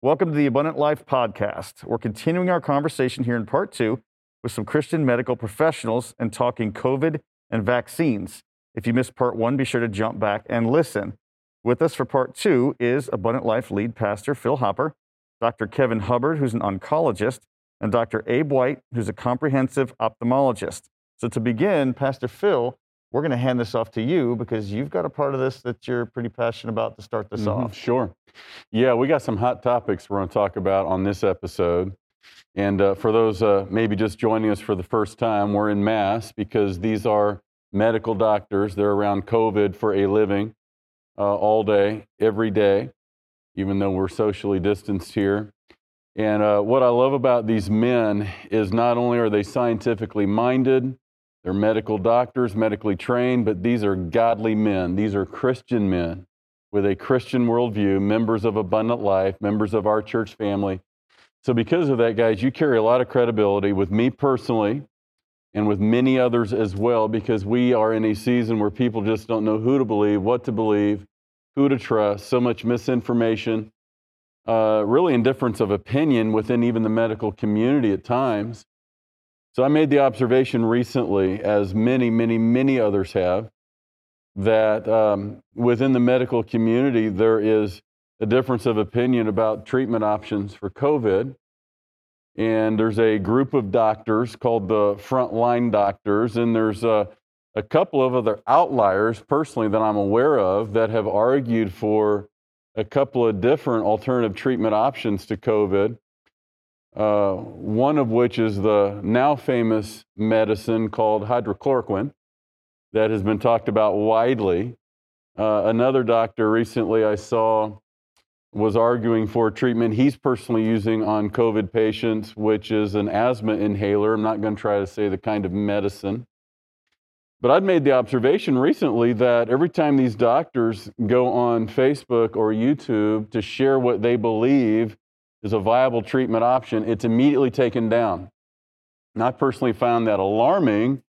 Welcome to the Abundant Life Podcast. We're continuing our conversation here in part two with some Christian medical professionals and talking COVID and vaccines. If you missed part one, be sure to jump back and listen. With us for part two is Abundant Life lead pastor Phil Hopper, Dr. Kevin Hubbard, who's an oncologist, and Dr. Abe White, who's a comprehensive ophthalmologist. So, to begin, Pastor Phil, we're going to hand this off to you because you've got a part of this that you're pretty passionate about to start this Mhm, off. Sure. Yeah, we got some hot topics we're going to talk about on this episode. And uh, for those uh, maybe just joining us for the first time, we're in Mass because these are medical doctors. They're around COVID for a living uh, all day, every day, even though we're socially distanced here. And uh, what I love about these men is not only are they scientifically minded, they're medical doctors, medically trained, but these are godly men. These are Christian men with a Christian worldview, members of Abundant Life, members of our church family. So, because of that, guys, you carry a lot of credibility with me personally and with many others as well, because we are in a season where people just don't know who to believe, what to believe, who to trust, so much misinformation, uh, really indifference of opinion within even the medical community at times. So, I made the observation recently, as many, many, many others have, that um, within the medical community, there is a difference of opinion about treatment options for COVID. And there's a group of doctors called the frontline doctors, and there's a, a couple of other outliers, personally, that I'm aware of that have argued for a couple of different alternative treatment options to COVID. Uh, one of which is the now famous medicine called hydrochloroquine that has been talked about widely. Uh, another doctor recently I saw was arguing for treatment he's personally using on COVID patients, which is an asthma inhaler. I'm not going to try to say the kind of medicine. But I'd made the observation recently that every time these doctors go on Facebook or YouTube to share what they believe is a viable treatment option, it's immediately taken down. And I personally found that alarming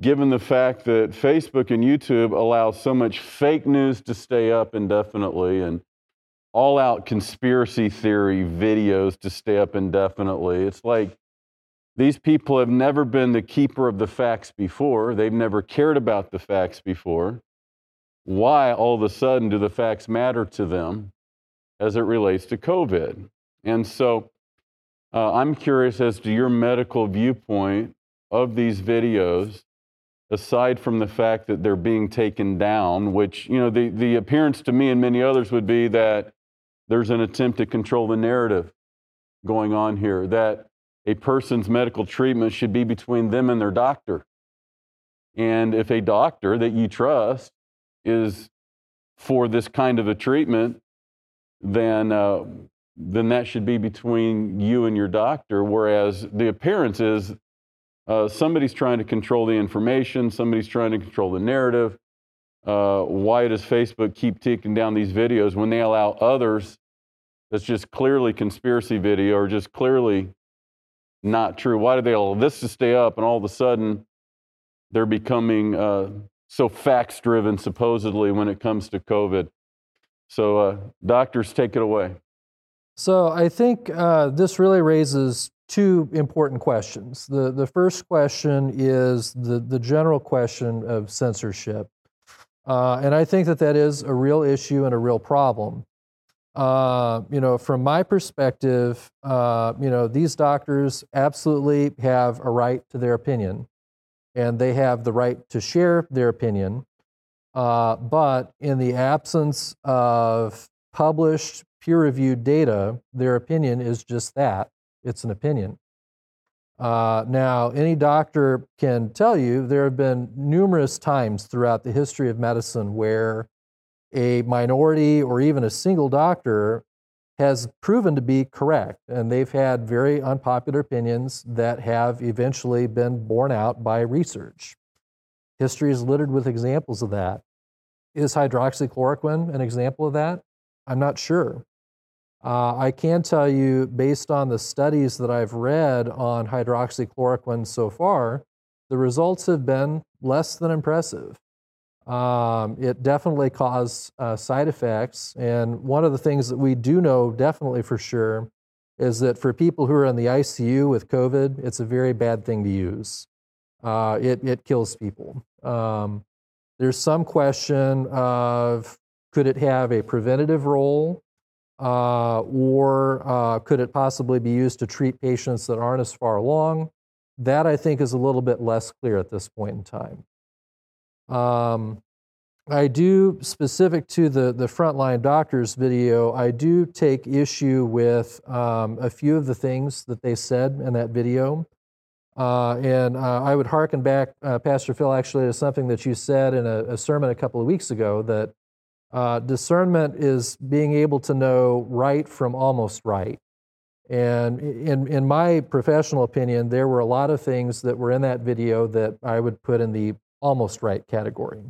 given the fact that Facebook and YouTube allow so much fake news to stay up indefinitely and all out conspiracy theory videos to stay up indefinitely. It's like these people have never been the keeper of the facts before, they've never cared about the facts before. Why all of a sudden do the facts matter to them as it relates to COVID? And so uh, I'm curious as to your medical viewpoint of these videos aside from the fact that they're being taken down, which, you know, the, the appearance to me and many others would be that there's an attempt to control the narrative going on here, that a person's medical treatment should be between them and their doctor. And if a doctor that you trust is for this kind of a treatment, then, uh, then that should be between you and your doctor. Whereas the appearance is uh, somebody's trying to control the information, somebody's trying to control the narrative. Uh, why does Facebook keep taking down these videos when they allow others that's just clearly conspiracy video or just clearly not true? Why do they allow this to stay up and all of a sudden they're becoming uh, so facts driven, supposedly, when it comes to COVID? So, uh, doctors, take it away. So I think uh, this really raises two important questions. The, the first question is the, the general question of censorship. Uh, and I think that that is a real issue and a real problem. Uh, you know, from my perspective, uh, you know, these doctors absolutely have a right to their opinion, and they have the right to share their opinion. Uh, but in the absence of published peer reviewed data, their opinion is just that it's an opinion. Uh, now, any doctor can tell you there have been numerous times throughout the history of medicine where a minority or even a single doctor has proven to be correct, and they've had very unpopular opinions that have eventually been borne out by research. History is littered with examples of that. Is hydroxychloroquine an example of that? I'm not sure. Uh, I can tell you, based on the studies that I've read on hydroxychloroquine so far, the results have been less than impressive. Um, it definitely caused uh, side effects. And one of the things that we do know definitely for sure is that for people who are in the ICU with COVID, it's a very bad thing to use. Uh, it, it kills people. Um, there's some question of could it have a preventative role uh, or uh, could it possibly be used to treat patients that aren't as far along? That I think is a little bit less clear at this point in time. Um, I do, specific to the, the frontline doctors video, I do take issue with um, a few of the things that they said in that video. Uh, and uh, I would hearken back, uh, Pastor Phil, actually, to something that you said in a, a sermon a couple of weeks ago that uh, discernment is being able to know right from almost right. And in, in my professional opinion, there were a lot of things that were in that video that I would put in the almost right category.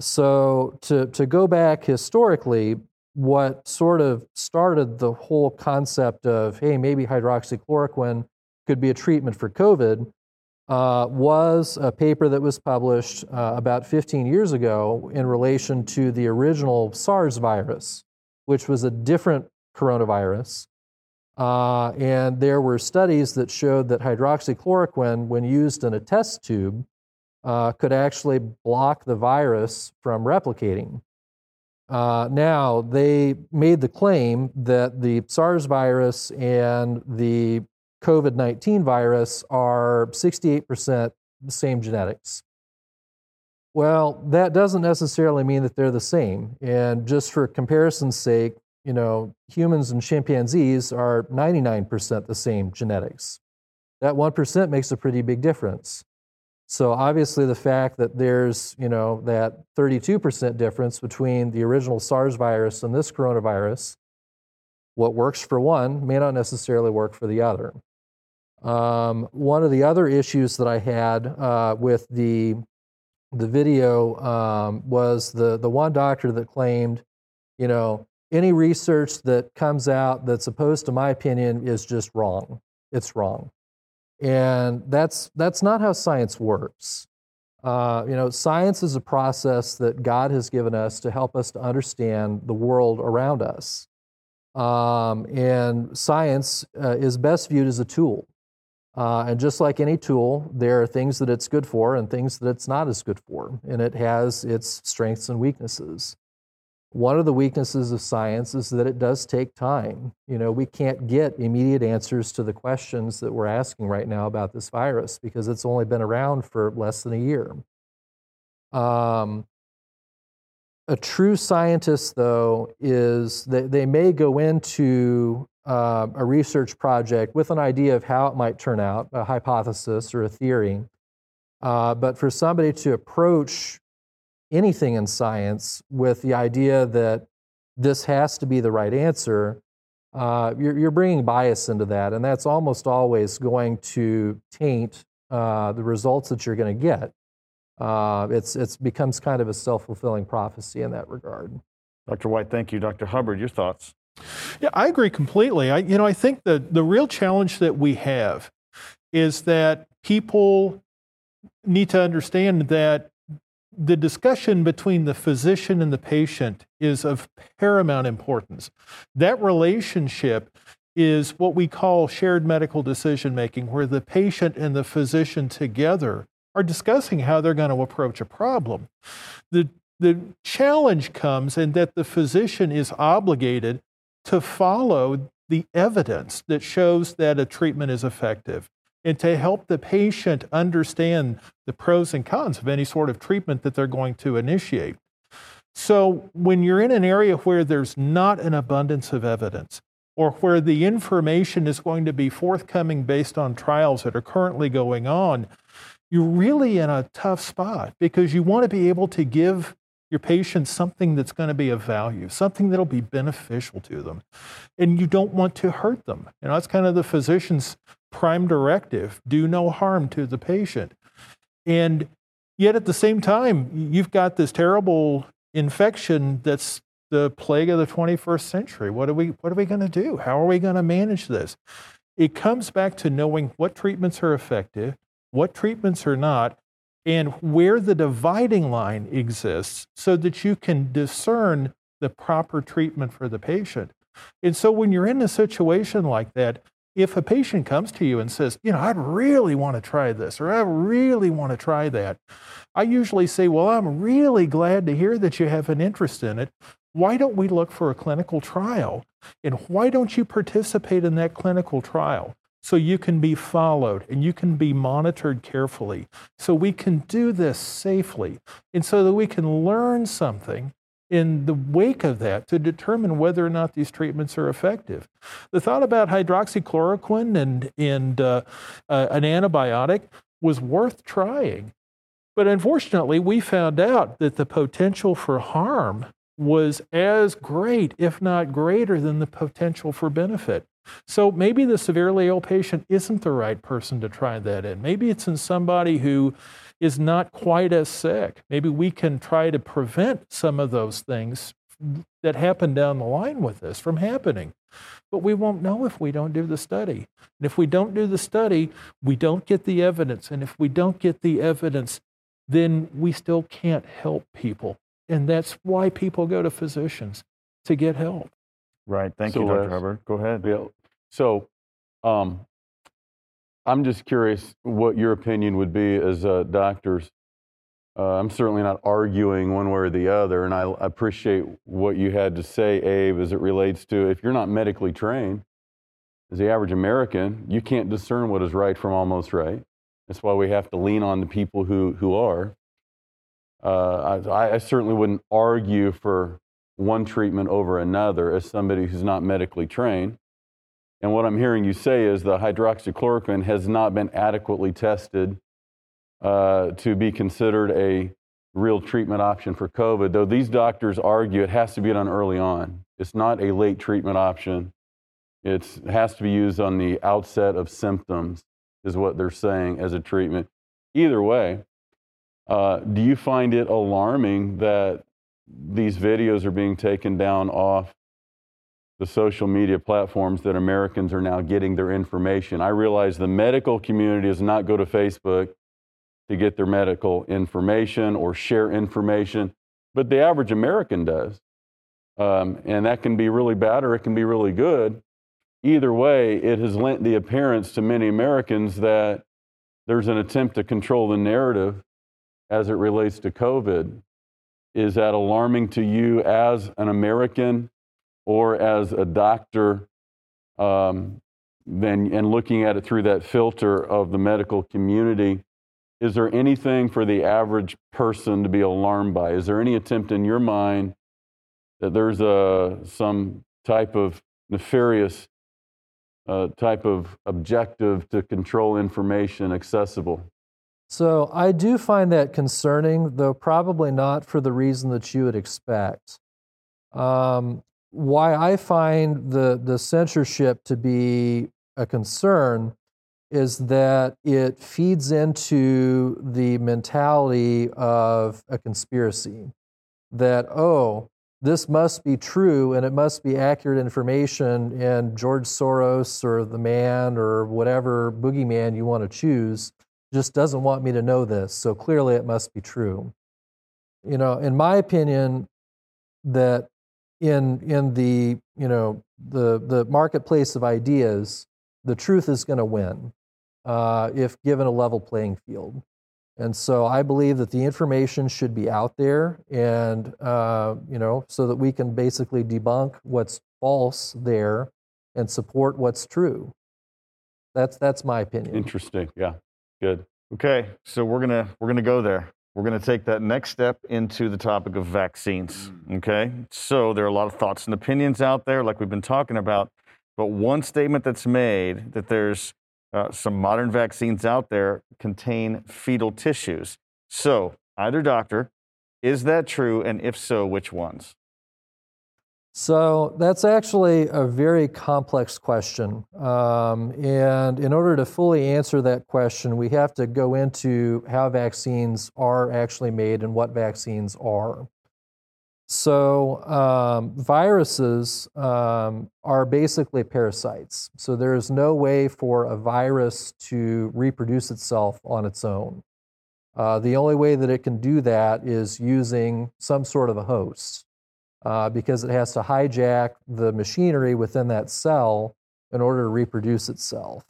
So, to, to go back historically, what sort of started the whole concept of, hey, maybe hydroxychloroquine could be a treatment for COVID uh, was a paper that was published uh, about 15 years ago in relation to the original SARS virus, which was a different coronavirus. Uh, and there were studies that showed that hydroxychloroquine, when used in a test tube, uh, could actually block the virus from replicating. Uh, now, they made the claim that the SARS virus and the COVID 19 virus are 68% the same genetics. Well, that doesn't necessarily mean that they're the same. And just for comparison's sake, you know, humans and chimpanzees are 99% the same genetics. That 1% makes a pretty big difference. So obviously the fact that there's, you know, that 32% difference between the original SARS virus and this coronavirus, what works for one may not necessarily work for the other. Um, one of the other issues that I had uh, with the the video um, was the the one doctor that claimed, you know, any research that comes out that's opposed to my opinion is just wrong. It's wrong, and that's that's not how science works. Uh, you know, science is a process that God has given us to help us to understand the world around us. Um, and science uh, is best viewed as a tool. Uh, and just like any tool, there are things that it's good for and things that it's not as good for, and it has its strengths and weaknesses. One of the weaknesses of science is that it does take time. You know, we can't get immediate answers to the questions that we're asking right now about this virus because it's only been around for less than a year. Um, a true scientist, though, is that they may go into uh, a research project with an idea of how it might turn out, a hypothesis or a theory. Uh, but for somebody to approach anything in science with the idea that this has to be the right answer, uh, you're, you're, bringing bias into that, and that's almost always going to taint uh, the results that you're going to get. Uh, it's it's becomes kind of a self fulfilling prophecy in that regard. Dr. White, thank you. Dr. Hubbard, your thoughts? Yeah, I agree completely. I, you know, I think the, the real challenge that we have is that people need to understand that the discussion between the physician and the patient is of paramount importance. That relationship is what we call shared medical decision making, where the patient and the physician together are discussing how they're going to approach a problem. The, the challenge comes in that the physician is obligated to follow the evidence that shows that a treatment is effective and to help the patient understand the pros and cons of any sort of treatment that they're going to initiate. So, when you're in an area where there's not an abundance of evidence, or where the information is going to be forthcoming based on trials that are currently going on, you're really in a tough spot because you want to be able to give your patients something that's going to be of value, something that'll be beneficial to them. And you don't want to hurt them. You know, that's kind of the physician's prime directive do no harm to the patient. And yet at the same time, you've got this terrible infection that's the plague of the 21st century. What are we, what are we going to do? How are we going to manage this? It comes back to knowing what treatments are effective, what treatments are not, and where the dividing line exists so that you can discern the proper treatment for the patient. And so when you're in a situation like that, if a patient comes to you and says, you know, I'd really want to try this or I really want to try that, I usually say, well, I'm really glad to hear that you have an interest in it. Why don't we look for a clinical trial? And why don't you participate in that clinical trial? So you can be followed and you can be monitored carefully. So we can do this safely and so that we can learn something in the wake of that to determine whether or not these treatments are effective. The thought about hydroxychloroquine and, and uh, uh, an antibiotic was worth trying. But unfortunately, we found out that the potential for harm was as great, if not greater, than the potential for benefit. So maybe the severely ill patient isn't the right person to try that in. Maybe it's in somebody who is not quite as sick. Maybe we can try to prevent some of those things that happen down the line with this from happening. But we won't know if we don't do the study. And if we don't do the study, we don't get the evidence. And if we don't get the evidence, then we still can't help people. And that's why people go to physicians to get help. Right. Thank So, you, Dr. Hubbard. Go ahead. Yeah. So, um, I'm just curious what your opinion would be as uh, doctors. Uh, I'm certainly not arguing one way or the other, and I I appreciate what you had to say, Abe, as it relates to if you're not medically trained, as the average American, you can't discern what is right from almost right. That's why we have to lean on the people who who are. Uh, I, I certainly wouldn't argue for one treatment over another as somebody who's not medically trained. And what I'm hearing you say is the hydroxychloroquine has not been adequately tested uh, to be considered a real treatment option for COVID, though these doctors argue it has to be done early on. It's not a late treatment option. It's, it has to be used on the outset of symptoms, is what they're saying as a treatment. Either way, uh, do you find it alarming that these videos are being taken down off the social media platforms that Americans are now getting their information. I realize the medical community does not go to Facebook to get their medical information or share information, but the average American does. Um, and that can be really bad or it can be really good. Either way, it has lent the appearance to many Americans that there's an attempt to control the narrative as it relates to COVID. Is that alarming to you as an American or as a doctor? Um, then, and looking at it through that filter of the medical community, is there anything for the average person to be alarmed by? Is there any attempt in your mind that there's a, some type of nefarious uh, type of objective to control information accessible? So I do find that concerning, though probably not for the reason that you would expect. Um, why I find the, the censorship to be a concern is that it feeds into the mentality of a conspiracy that, oh, this must be true and it must be accurate information, and George Soros or the man or whatever boogeyman you want to choose just doesn't want me to know this. So clearly it must be true. You know, in my opinion, that in in the you know the the marketplace of ideas, the truth is going to win uh, if given a level playing field. And so I believe that the information should be out there, and uh, you know, so that we can basically debunk what's false there and support what's true. That's that's my opinion. Interesting. Yeah. Good. Okay, so we're gonna we're gonna go there. We're gonna take that next step into the topic of vaccines. Okay, so there are a lot of thoughts and opinions out there, like we've been talking about. But one statement that's made that there's uh, some modern vaccines out there contain fetal tissues. So, either doctor, is that true? And if so, which ones? So that's actually a very complex question. Um, and in order to fully answer that question, we have to go into how vaccines are actually made and what vaccines are. So, um, viruses um, are basically parasites. So, there is no way for a virus to reproduce itself on its own. Uh, the only way that it can do that is using some sort of a host uh, because it has to hijack the machinery within that cell in order to reproduce itself.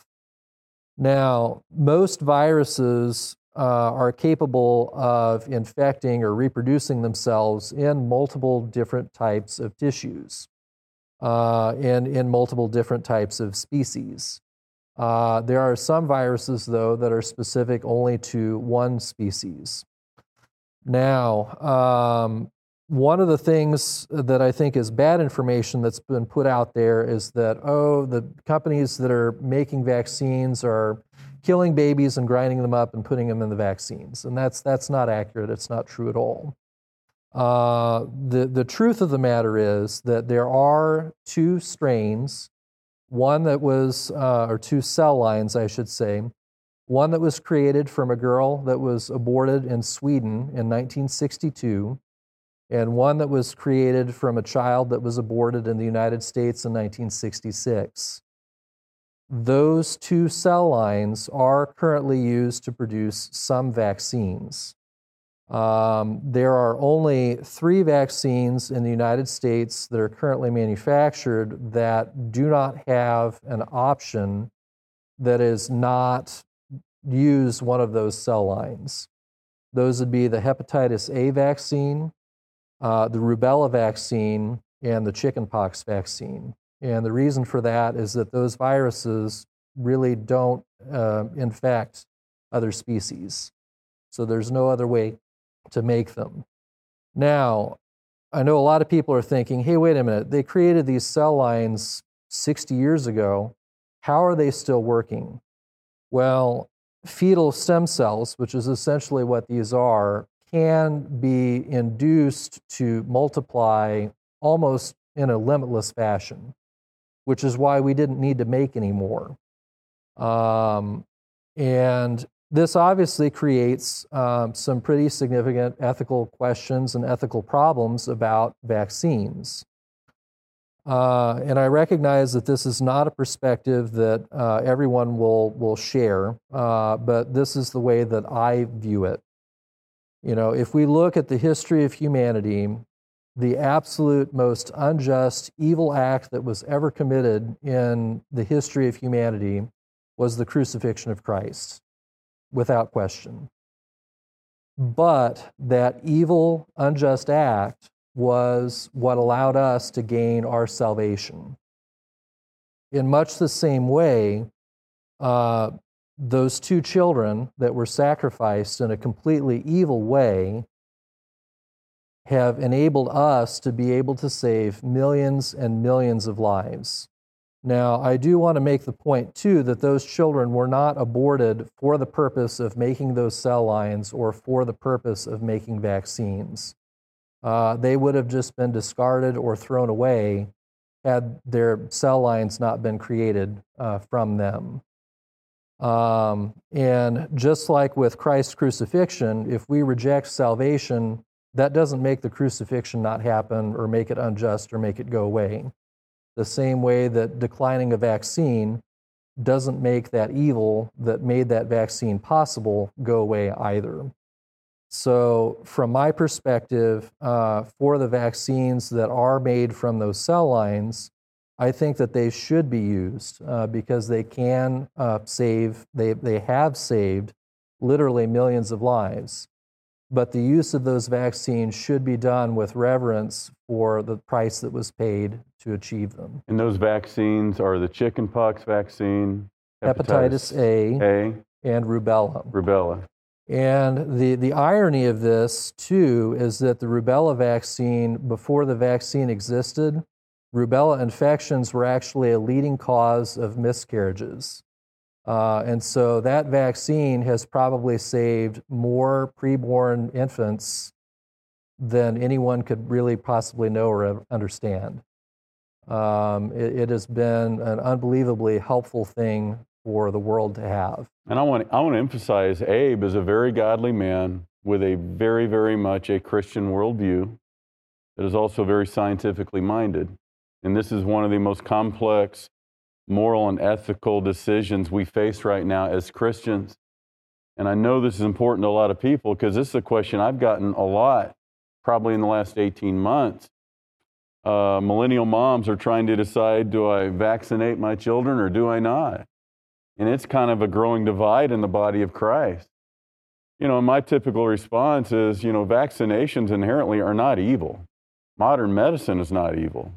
Now, most viruses uh, are capable of infecting or reproducing themselves in multiple different types of tissues uh, and in multiple different types of species. Uh, there are some viruses, though, that are specific only to one species. Now, um, one of the things that I think is bad information that's been put out there is that, oh, the companies that are making vaccines are killing babies and grinding them up and putting them in the vaccines. And that's, that's not accurate. It's not true at all. Uh, the, the truth of the matter is that there are two strains, one that was, uh, or two cell lines, I should say, one that was created from a girl that was aborted in Sweden in 1962, and one that was created from a child that was aborted in the United States in 1966. Those two cell lines are currently used to produce some vaccines. Um, there are only three vaccines in the United States that are currently manufactured that do not have an option that is not use one of those cell lines. Those would be the hepatitis A vaccine, uh, the rubella vaccine, and the chickenpox vaccine. And the reason for that is that those viruses really don't uh, infect other species. So there's no other way to make them. Now, I know a lot of people are thinking, hey, wait a minute, they created these cell lines 60 years ago. How are they still working? Well, fetal stem cells, which is essentially what these are, can be induced to multiply almost in a limitless fashion, which is why we didn't need to make any more. Um, and this obviously creates um, some pretty significant ethical questions and ethical problems about vaccines. Uh, and I recognize that this is not a perspective that uh, everyone will, will share, uh, but this is the way that I view it. You know, if we look at the history of humanity, the absolute most unjust, evil act that was ever committed in the history of humanity was the crucifixion of Christ without question. But that evil, unjust act was what allowed us to gain our salvation. In much the same way, uh, those two children that were sacrificed in a completely evil way have enabled us to be able to save millions and millions of lives. Now, I do want to make the point, too, that those children were not aborted for the purpose of making those cell lines or for the purpose of making vaccines. Uh, they would have just been discarded or thrown away had their cell lines not been created uh, from them. Um, and just like with Christ's crucifixion, if we reject salvation, that doesn't make the crucifixion not happen or make it unjust or make it go away the same way that declining a vaccine doesn't make that evil that made that vaccine possible go away either. So, from my perspective, uh, for the vaccines that are made from those cell lines, I think that they should be used uh, because they can uh, save, they, they have saved literally millions of lives but the use of those vaccines should be done with reverence for the price that was paid to achieve them. And those vaccines are the chickenpox vaccine, hepatitis, hepatitis A, A, and rubella. Rubella. And the, the irony of this, too, is that the rubella vaccine, before the vaccine existed, rubella infections were actually a leading cause of miscarriages. Uh, and so that vaccine has probably saved more preborn infants than anyone could really possibly know or understand. Um, it, it, has been an unbelievably helpful thing for the world to have. And I want, I want to emphasize Abe is a very godly man with a very, very much a Christian worldview that is also very scientifically minded. And this is one of the most complex moral and ethical decisions we face right now as Christians. And I know this is important to a lot of people because this is a question I've gotten a lot, probably in the last 18 months. Uh, millennial moms are trying to decide do I vaccinate my children or do I not? And it's kind of a growing divide in the body of Christ. You know, my typical response is, you know, vaccinations inherently are not evil. Modern medicine is not evil.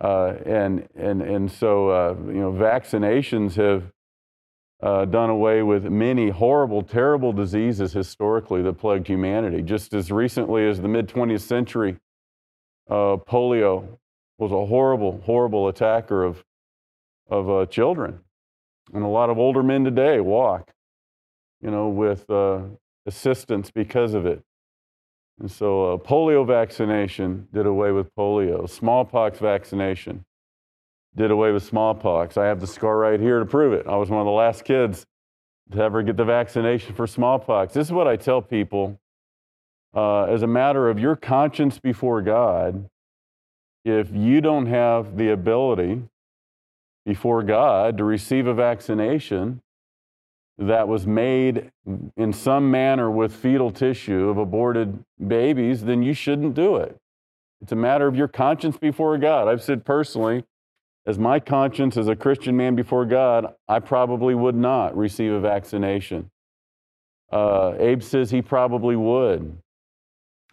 Uh, and, and, and so, uh, you know, vaccinations have uh, done away with many horrible, terrible diseases historically that plagued humanity. Just as recently as the mid 20th century, uh, polio was a horrible, horrible attacker of, of uh, children. And a lot of older men today walk, you know, with uh, assistance because of it. And so, uh, polio vaccination did away with polio. Smallpox vaccination did away with smallpox. I have the scar right here to prove it. I was one of the last kids to ever get the vaccination for smallpox. This is what I tell people uh, as a matter of your conscience before God. If you don't have the ability before God to receive a vaccination, that was made in some manner with fetal tissue of aborted babies, then you shouldn't do it. It's a matter of your conscience before God. I've said personally, as my conscience as a Christian man before God, I probably would not receive a vaccination. Uh, Abe says he probably would.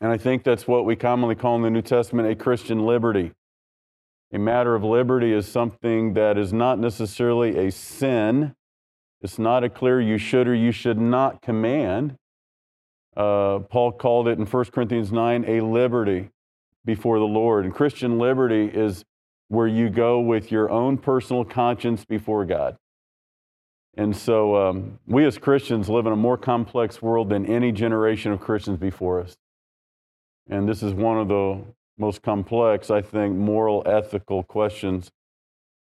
And I think that's what we commonly call in the New Testament a Christian liberty. A matter of liberty is something that is not necessarily a sin it's not a clear you should or you should not command. Uh, Paul called it in 1 Corinthians 9 a liberty before the Lord. And Christian liberty is where you go with your own personal conscience before God. And so um, we as Christians live in a more complex world than any generation of Christians before us. And this is one of the most complex, I think, moral, ethical questions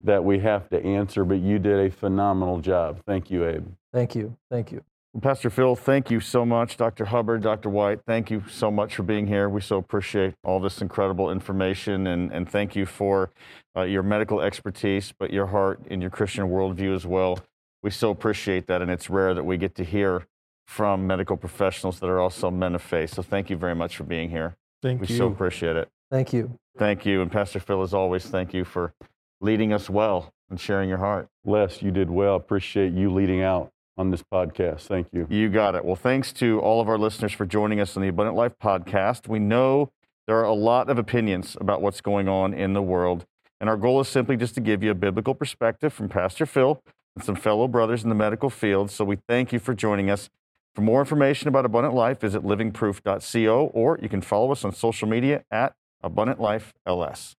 that we have to answer, but you did a phenomenal job. Thank you, Abe. Thank you. Thank you. Pastor Phil, thank you so much. Dr. Hubbard, Dr. White, thank you so much for being here. We so appreciate all this incredible information and, and thank you for uh, your medical expertise, but your heart and your Christian worldview as well. We so appreciate that, and it's rare that we get to hear from medical professionals that are also men of faith. So thank you very much for being here. Thank we you. We so appreciate it. Thank you. Thank you. And Pastor Phil, as always, thank you for leading us well and sharing your heart. Les, you did well. Appreciate you leading out on this podcast. Thank you. You got it. Well, thanks to all of our listeners for joining us on the Abundant Life podcast. We know there are a lot of opinions about what's going on in the world, and our goal is simply just to give you a biblical perspective from Pastor Phil and some fellow brothers in the medical field. So we thank you for joining us. For more information about Abundant Life, visit livingproof.co, or you can follow us on social media at Abundant Life LS.